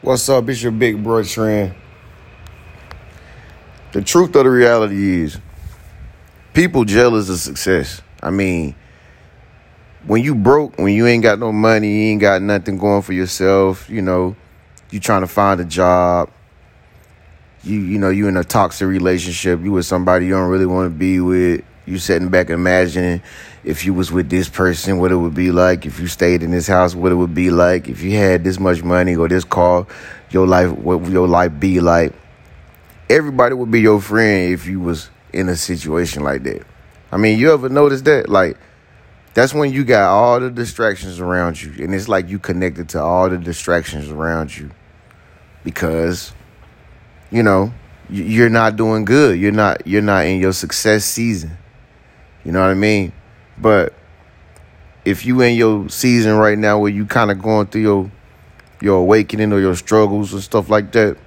What's up? It's your big bro Trend. The truth of the reality is, people jealous of success. I mean, when you broke, when you ain't got no money, you ain't got nothing going for yourself, you know, you trying to find a job, you you know, you in a toxic relationship, you with somebody you don't really want to be with, you sitting back imagining if you was with this person, what it would be like. If you stayed in this house, what it would be like. If you had this much money or this car, your life, what would your life be like? Everybody would be your friend if you was in a situation like that. I mean, you ever notice that? Like, that's when you got all the distractions around you, and it's like you connected to all the distractions around you because, you know, you're not doing good. You're not. You're not in your success season. You know what I mean? But if you in your season right now where you kind of going through your your awakening or your struggles and stuff like that,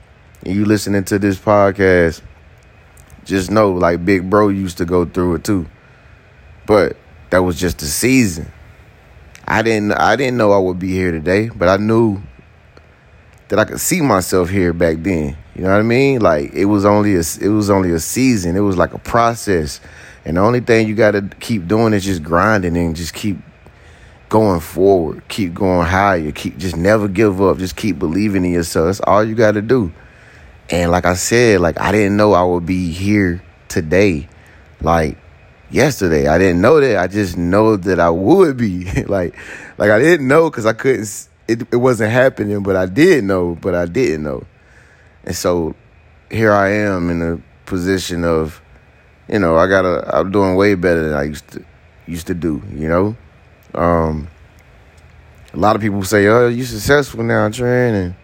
and you listening to this podcast, just know like Big Bro used to go through it too. But that was just a season. I didn't I didn't know I would be here today, but I knew that I could see myself here back then. You know what I mean? Like it was only a it was only a season. It was like a process. And the only thing you got to keep doing is just grinding and just keep going forward, keep going higher, keep just never give up, just keep believing in yourself. That's all you got to do. And like I said, like I didn't know I would be here today, like yesterday. I didn't know that. I just know that I would be. like, like I didn't know because I couldn't. It it wasn't happening, but I did know, but I didn't know. And so here I am in a position of you know, I got a, I'm doing way better than I used to used to do. You know, um, a lot of people say, "Oh, you're successful now, Trent," and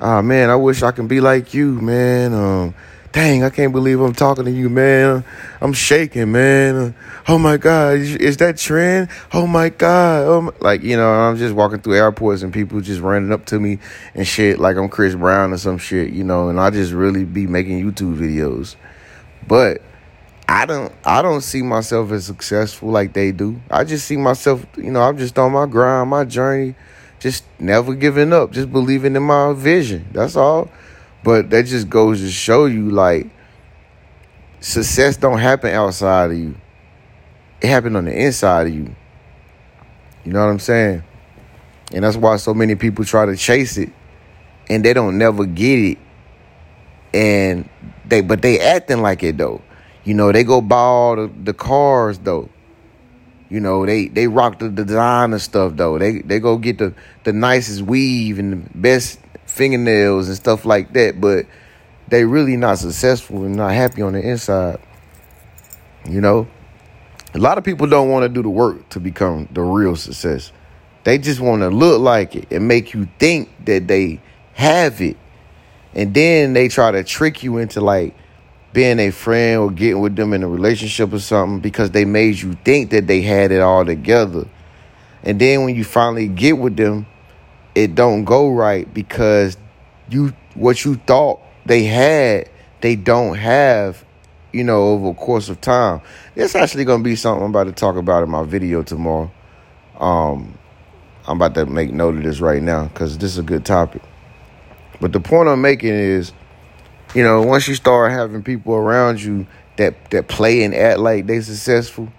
oh man, I wish I can be like you, man. Um, dang, I can't believe I'm talking to you, man. I'm shaking, man. Oh my God, is that Trent? Oh my God. Oh my, like, you know, I'm just walking through airports and people just running up to me and shit like I'm Chris Brown or some shit, you know, and I just really be making YouTube videos. But I don't I don't see myself as successful like they do. I just see myself, you know, I'm just on my grind, my journey, just never giving up, just believing in my vision. That's all. But that just goes to show you like success don't happen outside of you. It happened on the inside of you. You know what I'm saying? And that's why so many people try to chase it and they don't never get it. And they but they acting like it though. You know, they go buy all the, the cars though. You know, they they rock the designer stuff though. They they go get the the nicest weave and the best fingernails and stuff like that, but they really not successful and not happy on the inside. You know? A lot of people don't want to do the work to become the real success. They just want to look like it and make you think that they have it. And then they try to trick you into like being a friend or getting with them in a relationship or something because they made you think that they had it all together. And then when you finally get with them, it don't go right because you what you thought they had, they don't have, you know, over a course of time. It's actually gonna be something I'm about to talk about in my video tomorrow. Um, I'm about to make note of this right now because this is a good topic. But the point I'm making is you know, once you start having people around you that that play and act like they successful,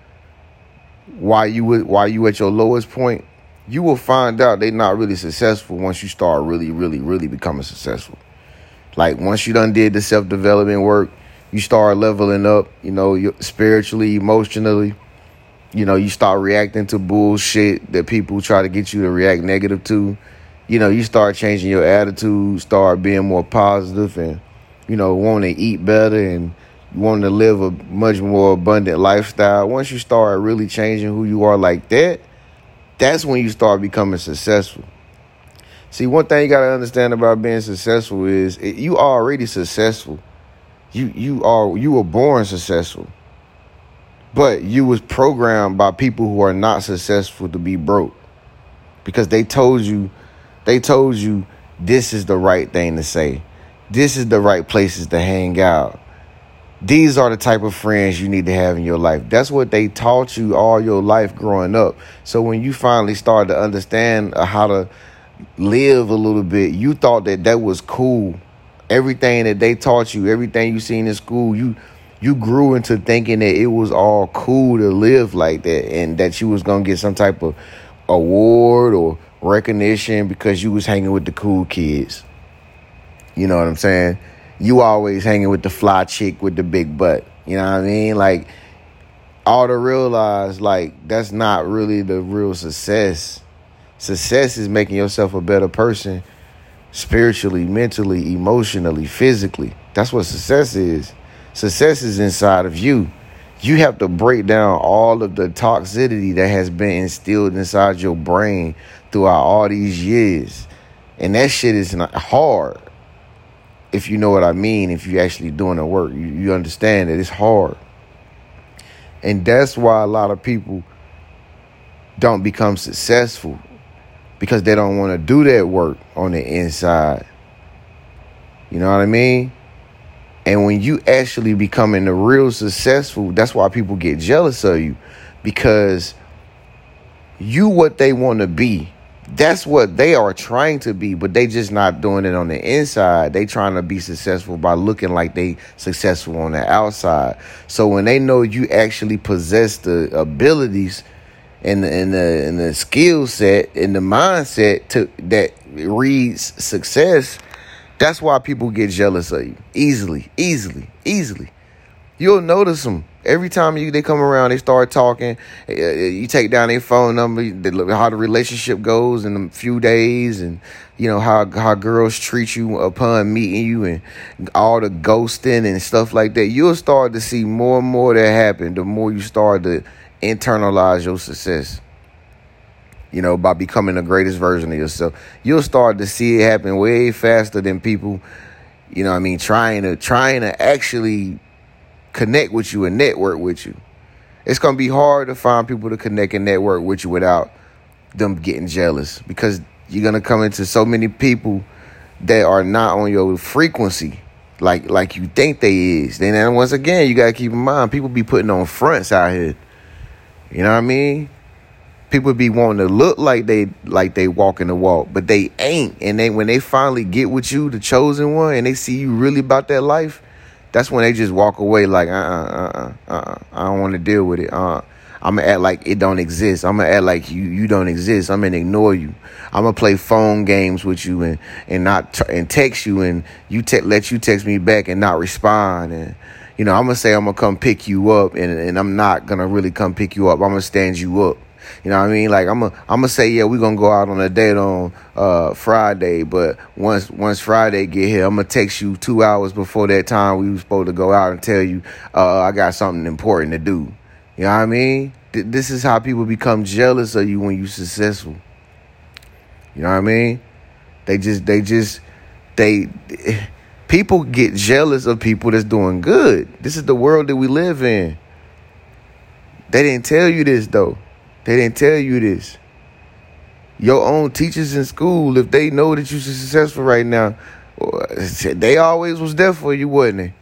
while you while you at your lowest point, you will find out they're not really successful once you start really, really, really becoming successful. Like once you done did the self development work, you start leveling up. You know, spiritually, emotionally. You know, you start reacting to bullshit that people try to get you to react negative to. You know, you start changing your attitude, start being more positive, and you know, want to eat better and wanting to live a much more abundant lifestyle, once you start really changing who you are like that, that's when you start becoming successful. See, one thing you got to understand about being successful is it, you already successful. You you are you were born successful. But you was programmed by people who are not successful to be broke. Because they told you they told you this is the right thing to say this is the right places to hang out. These are the type of friends you need to have in your life. That's what they taught you all your life growing up. So when you finally started to understand uh, how to live a little bit, you thought that that was cool. Everything that they taught you, everything you seen in school, you you grew into thinking that it was all cool to live like that and that you was going to get some type of award or recognition because you was hanging with the cool kids. You know what I'm saying? You always hanging with the fly chick with the big butt. You know what I mean? Like all to realize like that's not really the real success. Success is making yourself a better person spiritually, mentally, emotionally, physically. That's what success is. Success is inside of you. You have to break down all of the toxicity that has been instilled inside your brain throughout all these years. And that shit is not hard. If you know what I mean, if you're actually doing the work, you, you understand that it's hard. And that's why a lot of people don't become successful because they don't want to do that work on the inside. You know what I mean? And when you actually becoming the real successful, that's why people get jealous of you because you what they want to be. That's what they are trying to be, but they just not doing it on the inside. They trying to be successful by looking like they successful on the outside. So when they know you actually possess the abilities and the and the, and the skill set and the mindset to that reads success, that's why people get jealous of you easily, easily, easily. You'll notice them every time you they come around. They start talking. Uh, you take down their phone number, how the relationship goes in a few days, and you know how how girls treat you upon meeting you, and all the ghosting and stuff like that. You'll start to see more and more that happen. The more you start to internalize your success you know, by becoming the greatest version of yourself. You'll start to see it happen way faster than people, you know I mean, trying to trying to actually connect with you and network with you. It's gonna be hard to find people to connect and network with you without them getting jealous because you're gonna come into so many people that are not on your frequency like like you think they is. Then once again, you gotta keep in mind people be putting on fronts out here. You know what I mean? people be wanting to look like they like they walking the walk, but they ain't. And they when they finally get with you, the chosen one, and they see you really about that life, that's when they just walk away like uh uh uh uh. I don't want to deal with it. Uh, I'm gonna act like it don't exist. I'm gonna act like you you don't exist. I'm gonna ignore you. I'm gonna play phone games with you and and not t- and text you and you te- let you text me back and not respond and. You know, I'm gonna say I'm gonna come pick you up, and, and I'm not gonna really come pick you up. I'm gonna stand you up you know what I mean? Like I'm a, I'm gonna say, yeah, we're gonna go out on a date on uh, Friday, but once once Friday get here, I'm gonna text you two hours before that time we were supposed to go out and tell you uh, I got something important to do. You know what I mean? Th- this is how people become jealous of you when you're successful. You know what I mean? They just they just they people get jealous of people that's doing good. This is the world that we live in. They didn't tell you this though. They didn't tell you this. Your own teachers in school, if they know that you're successful right now, uh, they always was there for you, wasn't they?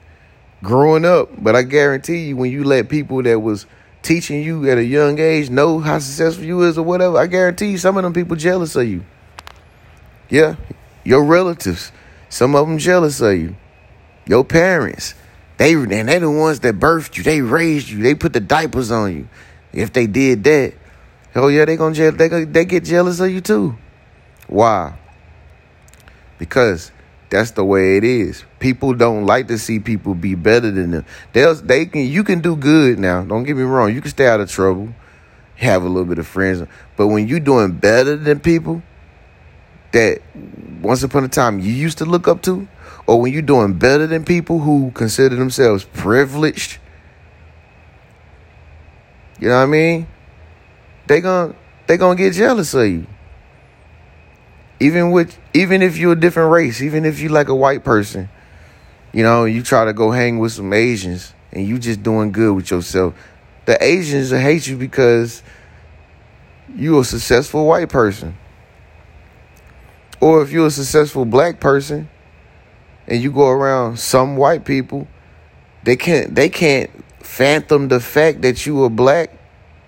Growing up, but I guarantee you, when you let people that was teaching you at a young age know how successful you is or whatever, I guarantee you, some of them people jealous of you. Yeah, your relatives, some of them jealous of you. Your parents, they and they the ones that birthed you, they raised you, they put the diapers on you. If they did that, Hell yeah, they gonna they they get jealous of you too. Why? Because that's the way it is. People don't like to see people be better than them. They'll, they can you can do good now. Don't get me wrong. You can stay out of trouble, have a little bit of friends. But when you're doing better than people that once upon a time you used to look up to, or when you're doing better than people who consider themselves privileged, you know what I mean? They going they gonna get jealous of you. Even with even if you're a different race, even if you like a white person, you know, you try to go hang with some Asians and you just doing good with yourself. The Asians hate you because you're a successful white person. Or if you're a successful black person and you go around some white people, they can't they can't fathom the fact that you a black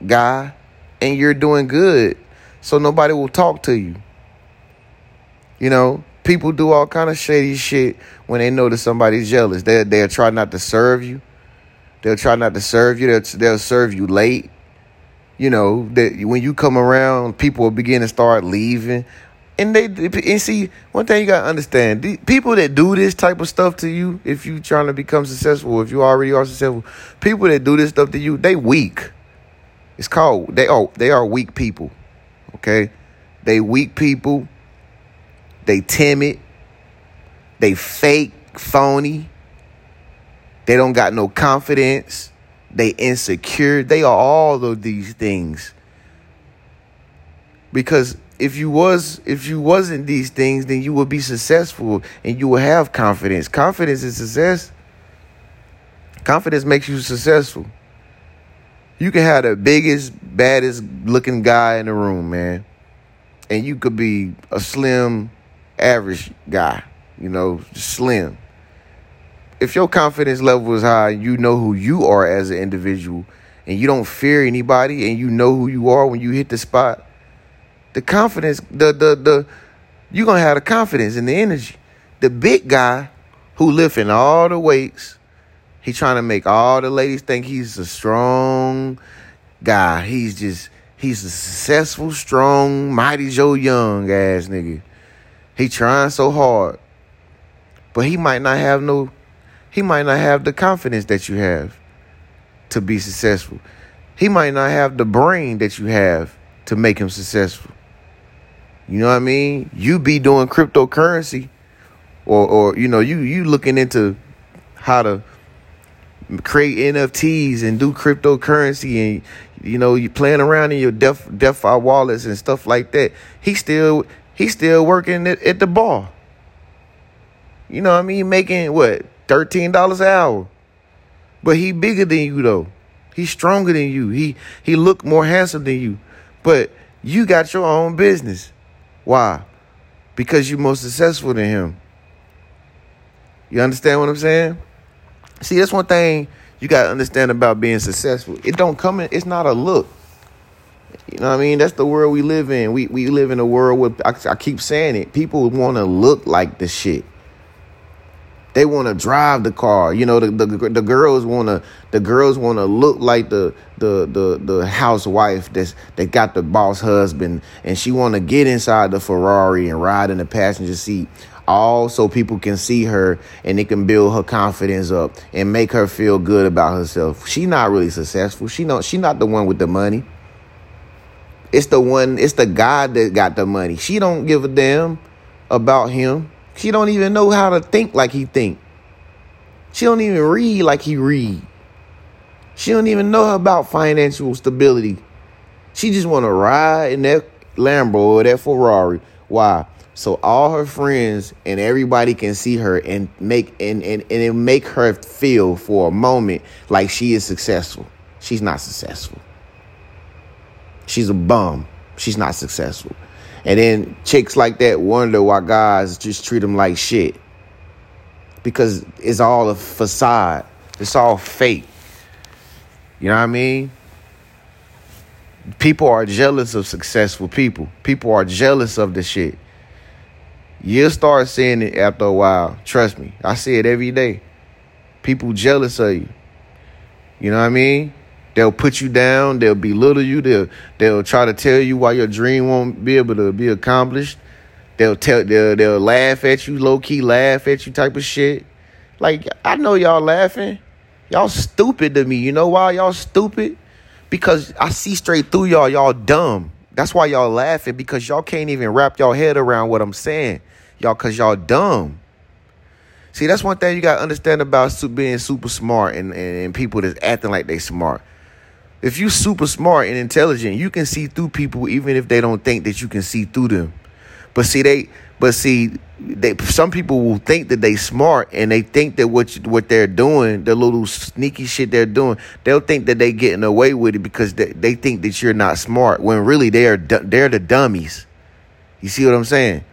guy and you're doing good. So nobody will talk to you. You know, people do all kind of shady shit when they know that somebody's jealous. They they'll try not to serve you. They'll try not to serve you. They'll, they'll serve you late. You know that when you come around, people will begin to start leaving. And they and see one thing you gotta understand: the people that do this type of stuff to you, if you trying to become successful, if you already are successful, people that do this stuff to you, they weak. It's called they are they are weak people. Okay, they weak people. They timid. They fake, phony. They don't got no confidence. They insecure. They are all of these things. Because if you was if you wasn't these things, then you would be successful and you would have confidence. Confidence is success. Confidence makes you successful. You can have the biggest, baddest looking guy in the room, man. And you could be a slim, average guy, you know, slim. If your confidence level is high, you know who you are as an individual, and you don't fear anybody, and you know who you are when you hit the spot, the confidence, the the the you're gonna have the confidence and the energy. The big guy who lifting all the weights, he trying to make all the ladies think he's a strong guy. He's just he's a successful, strong, mighty Joe Young ass nigga. He trying so hard. But he might not have no he might not have the confidence that you have to be successful. He might not have the brain that you have to make him successful. You know what I mean? You be doing cryptocurrency or or you know, you you looking into how to create NFTs and do cryptocurrency and you know, you playing around in your Def DeFi wallets and stuff like that. He still he's still working at, at the bar. You know what I mean? Making what? $13 an hour. But he bigger than you though. He's stronger than you. He he look more handsome than you. But you got your own business. Why? Because you're more successful than him. You understand what I'm saying? See, that's one thing you gotta understand about being successful. It don't come in, it's not a look. You know what I mean? That's the world we live in. We we live in a world where I, I keep saying it. People want to look like the shit. They want to drive the car. You know, the the, the girls want to the girls want to look like the the the the housewife that's that got the boss husband, and she want to get inside the Ferrari and ride in the passenger seat. All so people can see her and it can build her confidence up and make her feel good about herself. She not really successful. She not she not the one with the money. It's the one. It's the guy that got the money. She don't give a damn about him. She don't even know how to think like he think. She don't even read like he read. She don't even know about financial stability. She just want to ride in that Lambo or that Ferrari. Why? So all her friends and everybody can see her and make and, and, and it make her feel for a moment like she is successful. She's not successful. She's a bum. She's not successful. And then chicks like that wonder why guys just treat them like shit. Because it's all a facade. It's all fake. You know what I mean? People are jealous of successful people. People are jealous of the shit. You'll start seeing it after a while. Trust me. I see it every day. People jealous of you. You know what I mean? They'll put you down. They'll belittle you. They'll they'll try to tell you why your dream won't be able to be accomplished. They'll tell they'll they'll laugh at you, low key laugh at you, type of shit. Like I know y'all laughing. Y'all stupid to me. You know why y'all stupid? Because I see straight through y'all. Y'all dumb. That's why y'all laughing because y'all can't even wrap your head around what I'm saying. Y'all, cause y'all dumb. See, that's one thing you gotta understand about being super smart and, and people that's acting like they smart if you super smart and intelligent, you can see through people even if they don't think that you can see through them. But see, they but see, they some people will think that they smart and they think that what you, what they're doing, the little sneaky shit they're doing, they'll think that they're getting away with it because they, they think that you're not smart when really they are they're the dummies. You see what I'm saying?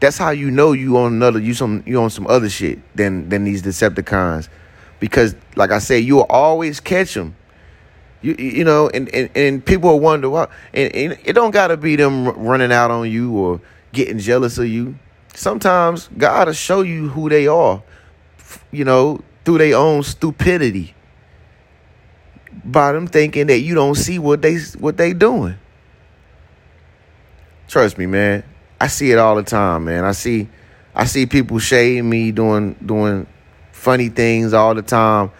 That's how you know you on another you some you on some other shit than than these Decepticons, because like I said, you will always catch them you you know, and, and, and people will wonder why. And, and it don't gotta be them running out on you or getting jealous of you. Sometimes God will show you who they are, you know, through their own stupidity. By them thinking that you don't see what they what they doing. Trust me, man. I see it all the time, man. I see I see people shading me doing doing funny things all the time.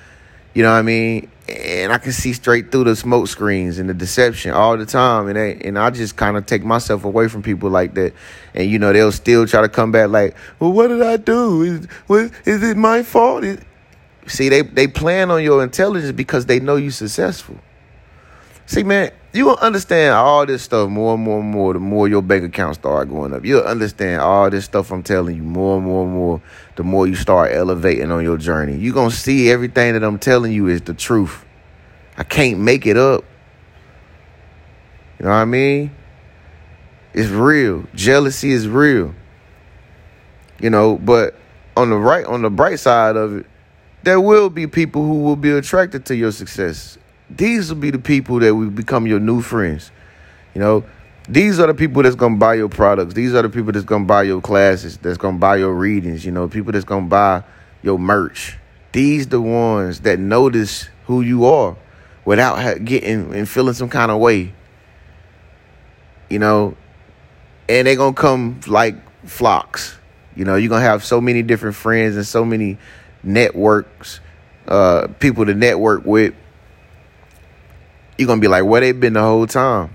You know what I mean? And I can see straight through the smoke screens and the deception all the time. And they, and I just kind of take myself away from people like that. And you know they'll still try to come back like, well, what did I do? Is was is it my fault? see, they they plan on your intelligence because they know you're successful. See, man, you will understand all this stuff more and more and more the more your bank account start going up. You'll understand all this stuff I'm telling you more and more and more the more you start elevating on your journey. You're going to see everything that I'm telling you is the truth. I can't make it up. You know what I mean? It's real. Jealousy is real. You know, but on the right on the bright side of it, there will be people who will be attracted to your success these will be the people that will become your new friends. You know, these are the people that's gonna buy your products. These are the people that's gonna buy your classes, that's gonna buy your readings, you know, people that's gonna buy your merch. These the ones that notice who you are without getting and feeling some kind of way. You know, and they're gonna come like flocks. You know, you're gonna have so many different friends and so many networks, uh, people to network with you're gonna be like, where they been the whole time?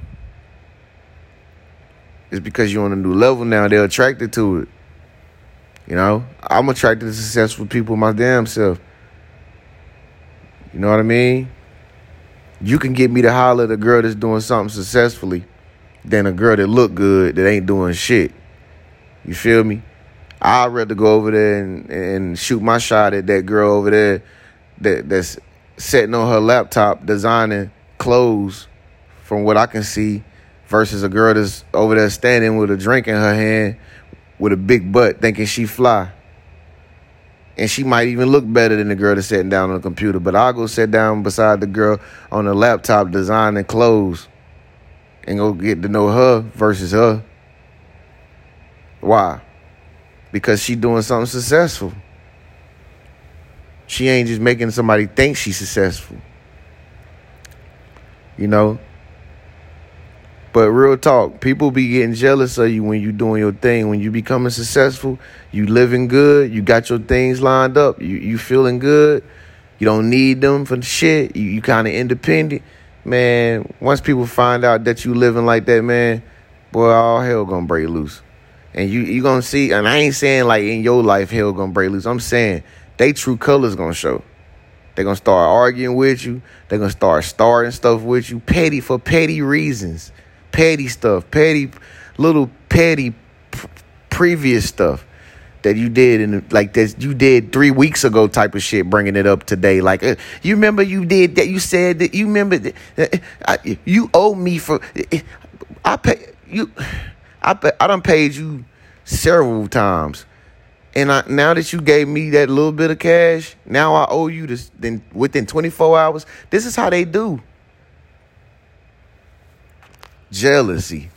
It's because you're on a new level now. They're attracted to it. You know, I'm attracted to successful people my damn self. You know what I mean? You can get me to holler at a girl that's doing something successfully than a girl that look good that ain't doing shit. You feel me? I'd rather go over there and, and shoot my shot at that girl over there that that's sitting on her laptop designing clothes from what I can see versus a girl that's over there standing with a drink in her hand with a big butt thinking she fly. And she might even look better than the girl that's sitting down on the computer. But I'll go sit down beside the girl on the laptop designing clothes and go get to know her versus her. Why? Because she doing something successful. She ain't just making somebody think she's successful you know. But real talk, people be getting jealous of you when you doing your thing. When you becoming successful, you living good, you got your things lined up, you you feeling good. You don't need them for the shit. You you kind of independent, man. Once people find out that you living like that, man, boy, all hell gonna break loose. And you you gonna see. And I ain't saying like in your life hell gonna break loose. I'm saying they true colors gonna show. They're gonna start arguing with you. They're gonna start starting stuff with you, petty for petty reasons, petty stuff, petty, little petty previous stuff that you did and like that you did three weeks ago type of shit, bringing it up today. Like uh, you remember you did that. You said that you remember that, uh, I, you owe me for. Uh, I pay you. I pay, I done paid you several times and I, now that you gave me that little bit of cash, now I owe you this. Then within 24 hours, this is how they do. Jealousy,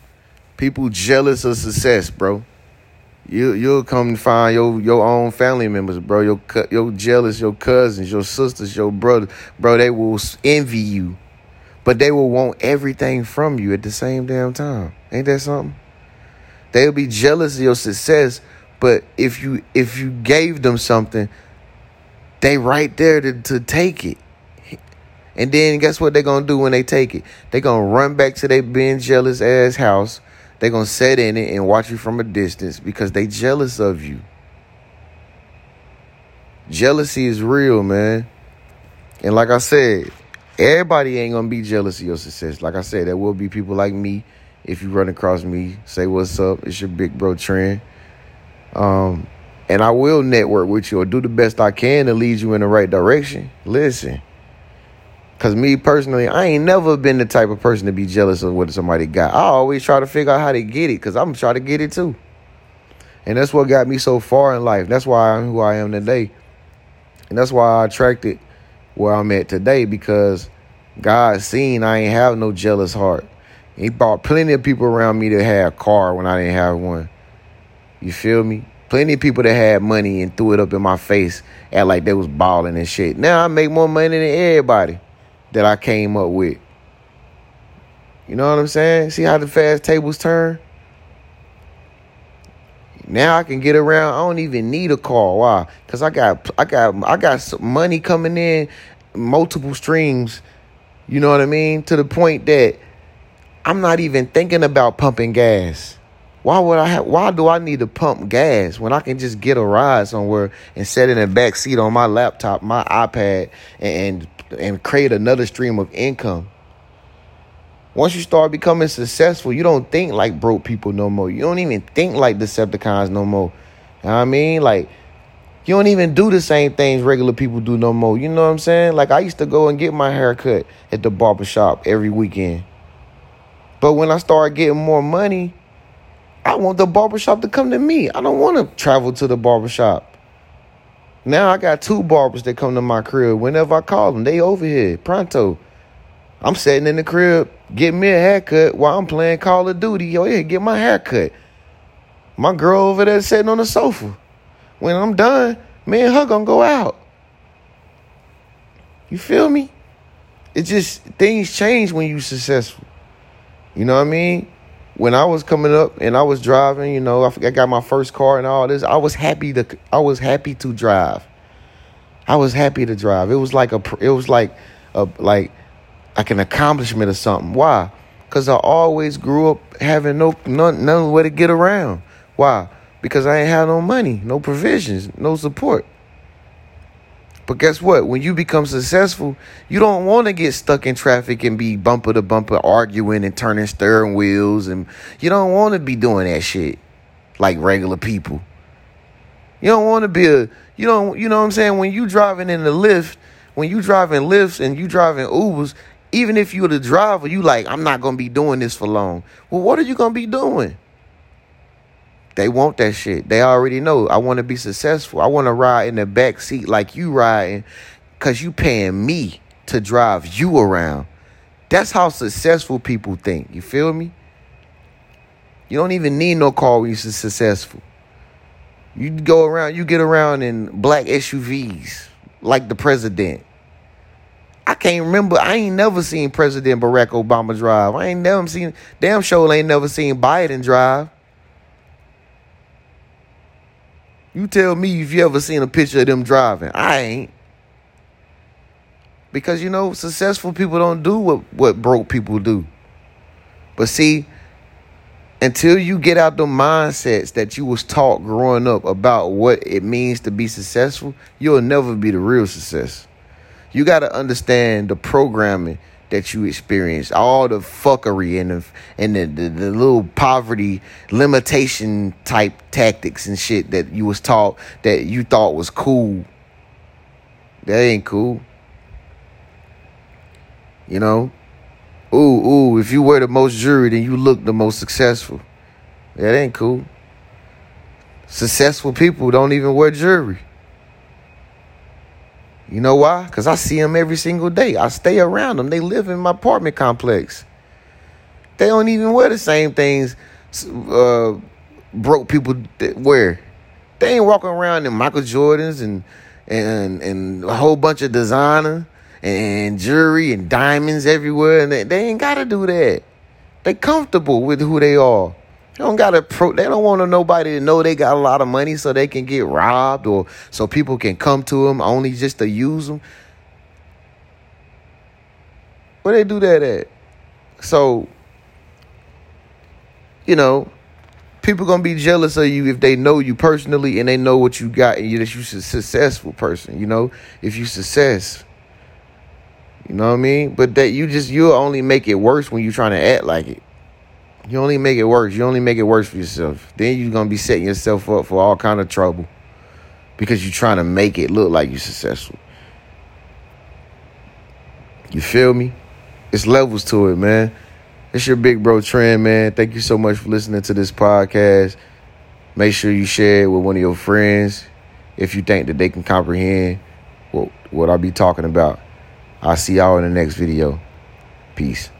people jealous of success, bro. You you'll come to find your your own family members, bro. Your your jealous, your cousins, your sisters, your brother, bro. They will envy you, but they will want everything from you at the same damn time. Ain't that something? They'll be jealous of your success but if you if you gave them something, they right there to, to take it. And then guess what they're gonna do when they take it? They're gonna run back to their being jealous ass house. They're gonna sit in it and watch you from a distance because they jealous of you. Jealousy is real, man. And like I said, everybody ain't gonna be jealous of your success. Like I said, there will be people like me. If you run across me, say what's up. It's your big bro Trend. Um, and I will network with you or do the best I can to lead you in the right direction. Listen. Cause me personally, I ain't never been the type of person to be jealous of what somebody got. I always try to figure out how to get it, cause I'm trying to get it too. And that's what got me so far in life. That's why I'm who I am today. And that's why I attracted where I'm at today, because God seen I ain't have no jealous heart. He brought plenty of people around me to have a car when I didn't have one. You feel me? Plenty of people that had money and threw it up in my face, act like they was balling and shit. Now I make more money than everybody that I came up with. You know what I'm saying? See how the fast tables turn? Now I can get around. I don't even need a car. Why? Cause I got I got I got money coming in, multiple streams. You know what I mean? To the point that I'm not even thinking about pumping gas. Why would I have, why do I need to pump gas when I can just get a ride somewhere and sit in the back seat on my laptop, my iPad, and and create another stream of income? Once you start becoming successful, you don't think like broke people no more. You don't even think like Decepticons no more. You know what I mean? Like you don't even do the same things regular people do no more. You know what I'm saying? Like I used to go and get my hair cut at the barbershop every weekend. But when I started getting more money, I want the barbershop to come to me. I don't want to travel to the barbershop. Now I got two barbers that come to my crib whenever I call them. They over here, pronto. I'm sitting in the crib, getting me a haircut while I'm playing Call of Duty. Yo, yeah, get my haircut. My girl over there sitting on the sofa. When I'm done, me and her gonna go out. You feel me? It just things change when you successful. You know what I mean? When I was coming up and I was driving, you know, I, got my first car and all this. I was happy to I was happy to drive. I was happy to drive. It was like a it was like a like like an accomplishment or something. Why? Because I always grew up having no none, way to get around. Why? Because I ain't had no money, no provisions, no support. But guess what? When you become successful, you don't want to get stuck in traffic and be bumper to bumper arguing and turning steering wheels. And you don't want to be doing that shit like regular people. You don't want to be a, you don't, you know what I'm saying? When you driving in the Lyft, when you driving Lyfts and you driving Ubers, even if you're the driver, you like, I'm not going to be doing this for long. Well, what are you going to be doing? They want that shit. They already know. I want to be successful. I want to ride in the back seat like you riding because you paying me to drive you around. That's how successful people think. You feel me? You don't even need no car when you're successful. You go around, you get around in black SUVs like the president. I can't remember. I ain't never seen President Barack Obama drive. I ain't never seen. Damn sure ain't never seen Biden drive. You tell me if you ever seen a picture of them driving. I ain't. Because you know, successful people don't do what, what broke people do. But see, until you get out the mindsets that you was taught growing up about what it means to be successful, you'll never be the real success. You got to understand the programming that you experience, all the fuckery and the and the, the, the, little poverty limitation type tactics and shit that you was taught that you thought was cool. That ain't cool. You know? Ooh, ooh, if you wear the most jewelry, then you look the most successful. That ain't cool. Successful people don't even wear jewelry. You know why? Because I see them every single day. I stay around them. They live in my apartment complex. They don't even wear the same things uh, broke people wear. They ain't walking around in Michael Jordans and and and a whole bunch of designer and jewelry and diamonds everywhere. And they, they ain't got to do that. They comfortable with who they are. They don't got to pro. They don't want nobody to know they got a lot of money so they can get robbed or so people can come to them only just to use them. Where they do that at? So, you know, people gonna be jealous of you if they know you personally and they know what you got and you that you're a successful person. You know, if you success. You know what I mean? But that you just you'll only make it worse when you're trying to act like it. You only make it worse. You only make it worse for yourself. Then you're gonna be setting yourself up for all kind of trouble because you're trying to make it look like you're successful. You feel me? It's levels to it, man. It's your big bro trend, man. Thank you so much for listening to this podcast. Make sure you share it with one of your friends if you think that they can comprehend what what I be talking about. I'll see y'all in the next video. Peace.